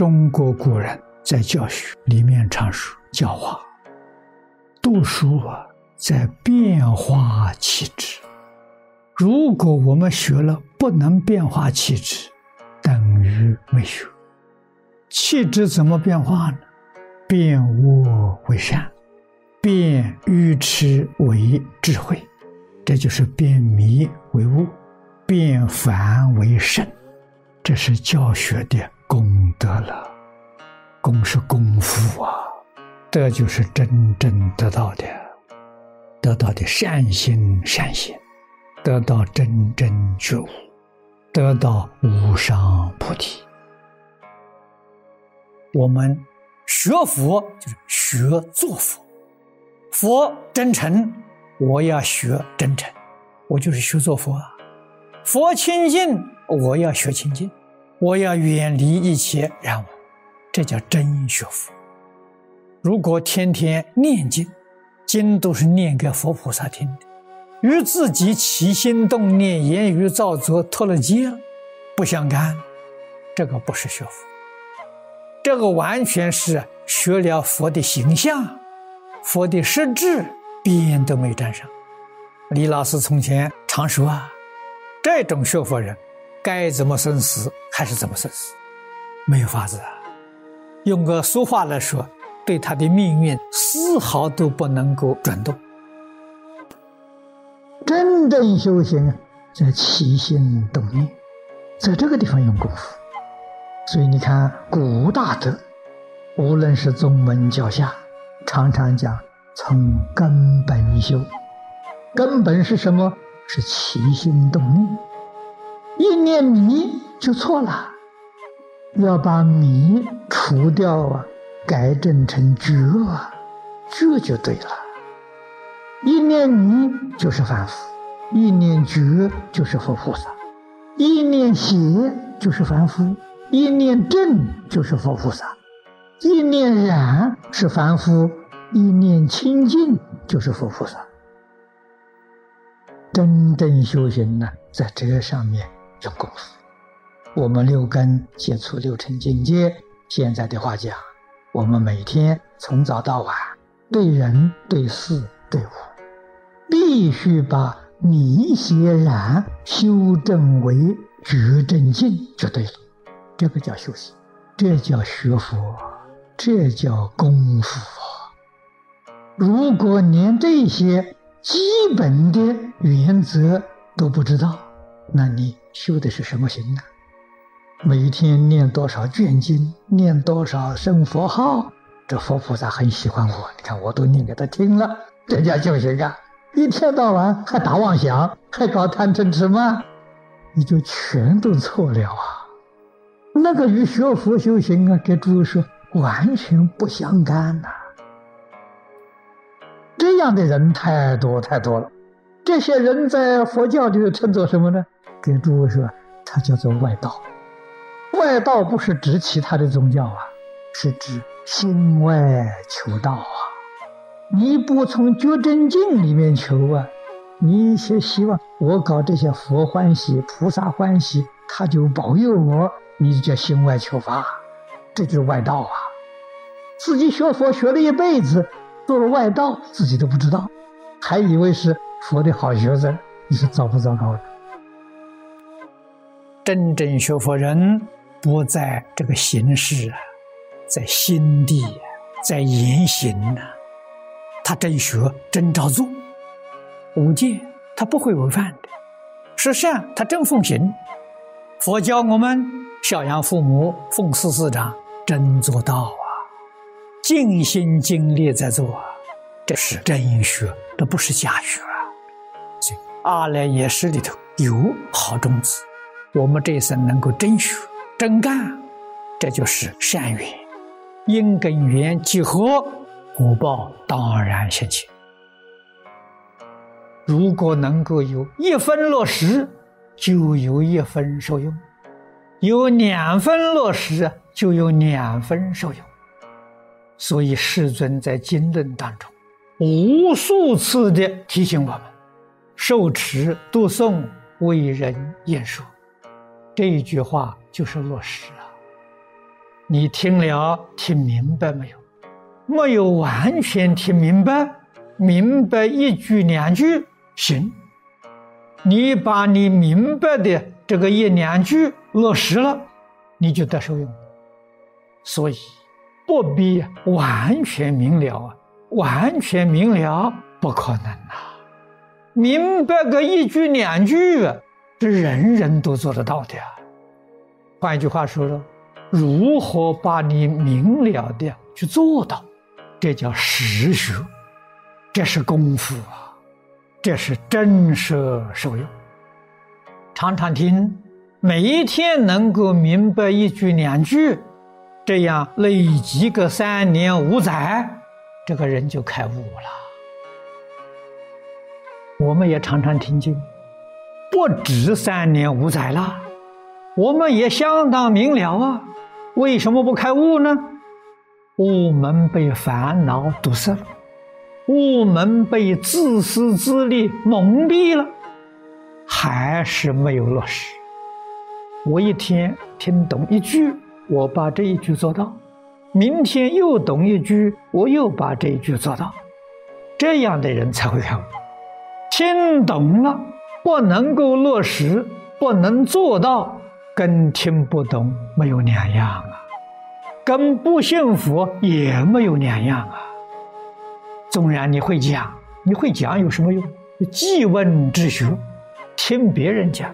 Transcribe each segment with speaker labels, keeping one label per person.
Speaker 1: 中国古人在教学里面常说教化，读书啊，在变化气质。如果我们学了不能变化气质，等于没学。气质怎么变化呢？变恶为善，变愚痴为智慧，这就是变迷为悟，变凡为圣。这是教学的了，功是功夫啊，这就是真正得到的，得到的善心善行，得到真正觉悟，得到无上菩提。我们学佛就是学做佛，佛真诚，我要学真诚，我就是学做佛啊。佛清净，我要学清净，我要远离一切染污，这叫真学佛。如果天天念经，经都是念给佛菩萨听的，与自己起心动念、言语造作脱了节了，不相干，这个不是学佛。这个完全是学了佛的形象，佛的实质边都没沾上。李老师从前常说啊，这种学佛人，该怎么生死还是怎么生死，没有法子啊。用个俗话来说，对他的命运丝毫都不能够转动。
Speaker 2: 真正修行在起心动念，在这个地方用功夫。所以你看，古大德，无论是宗门脚下，常常讲从根本修。根本是什么？是起心动念。一念迷就错了，要把迷除掉啊，改正成觉啊，觉就对了。一念迷就是凡夫，一念觉就是佛菩萨，一念邪就是凡夫。一念正就是佛菩萨，一念染是凡夫，一念清净就是佛菩萨。真正修行呢，在这上面用功夫。我们六根接触六尘境界，现在的话讲，我们每天从早到晚，对人、对事、对物，必须把迷邪染修正为觉正净，就对了。这个叫修行，这叫学佛，这叫功夫！如果连这些基本的原则都不知道，那你修的是什么行呢？每天念多少卷经，念多少声佛号，这佛菩萨很喜欢我，你看我都念给他听了，这叫修行啊！一天到晚还打妄想，还搞贪嗔痴慢，你就全都错了啊！那个与学佛修行啊，跟诸位说完全不相干呐。这样的人太多太多了。这些人在佛教里称作什么呢？跟诸位说，他叫做外道。外道不是指其他的宗教啊，是指心外求道啊。你不从觉真境里面求啊，你是希望我搞这些佛欢喜、菩萨欢喜，他就保佑我。你就叫心外求法，这就是外道啊！自己学佛学了一辈子，做了外道，自己都不知道，还以为是佛的好学生，你说糟不糟糕的？
Speaker 1: 真正学佛人不在这个形式啊，在心地，在言行呐，他真学真照做，五戒他不会违反的，十善他真奉行。佛教我们。孝养父母，奉事师长，真做到啊！尽心尽力在做啊，这是真学，这不是假学啊！所以阿赖耶识里头有好种子，我们这一生能够真学真干，这就是善缘，因跟缘结合，果报当然现前。如果能够有一分落实，就有一分受用。有两分落实，就有两分受用。所以世尊在经论当中，无数次的提醒我们：受持、读诵、为人言说，这一句话就是落实了。你听了听明白没有？没有完全听明白，明白一句两句行。你把你明白的这个一两句落实了，你就得受用。所以不必完全明了啊，完全明了不可能呐。明白个一句两句，这人人都做得到的呀。换一句话说了，如何把你明了的去做到？这叫实学，这是功夫啊，这是真实受用。常常听，每一天能够明白一句两句，这样累积个三年五载，这个人就开悟了。我们也常常听经，不止三年五载了，我们也相当明了啊。为什么不开悟呢？我们被烦恼堵塞了，我们被自私自利蒙蔽了，还是没有落实。我一天听懂一句，我把这一句做到；明天又懂一句，我又把这一句做到。这样的人才会开悟。听懂了，不能够落实，不能做到，跟听不懂没有两样啊。跟不信佛也没有两样啊！纵然你会讲，你会讲有什么用？记问之学，听别人讲。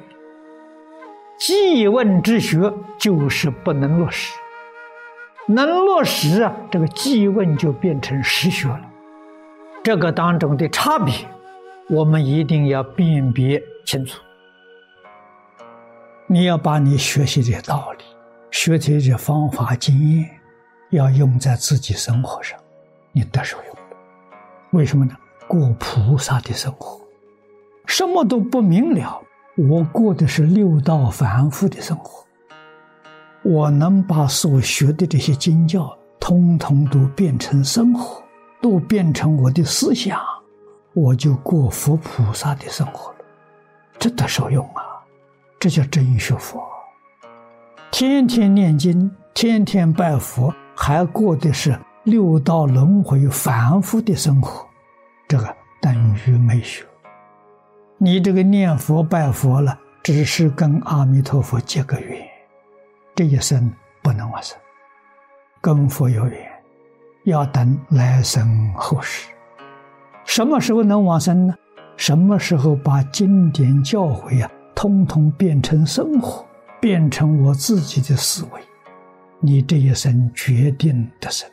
Speaker 1: 记问之学就是不能落实，能落实啊，这个记问就变成实学了。这个当中的差别，我们一定要辨别清楚。你要把你学习的道理。学这些方法经验，要用在自己生活上，你得受用为什么呢？过菩萨的生活，什么都不明了，我过的是六道凡夫的生活。我能把所学的这些经教，通通都变成生活，都变成我的思想，我就过佛菩萨的生活了。这得受用啊！这叫真学佛。天天念经，天天拜佛，还过的是六道轮回反复的生活，这个等于没学。你这个念佛拜佛了，只是跟阿弥陀佛结个缘，这一生不能往生。跟佛有缘，要等来生后世。什么时候能往生呢？什么时候把经典教诲啊，通通变成生活？变成我自己的思维，你这一生决定的生。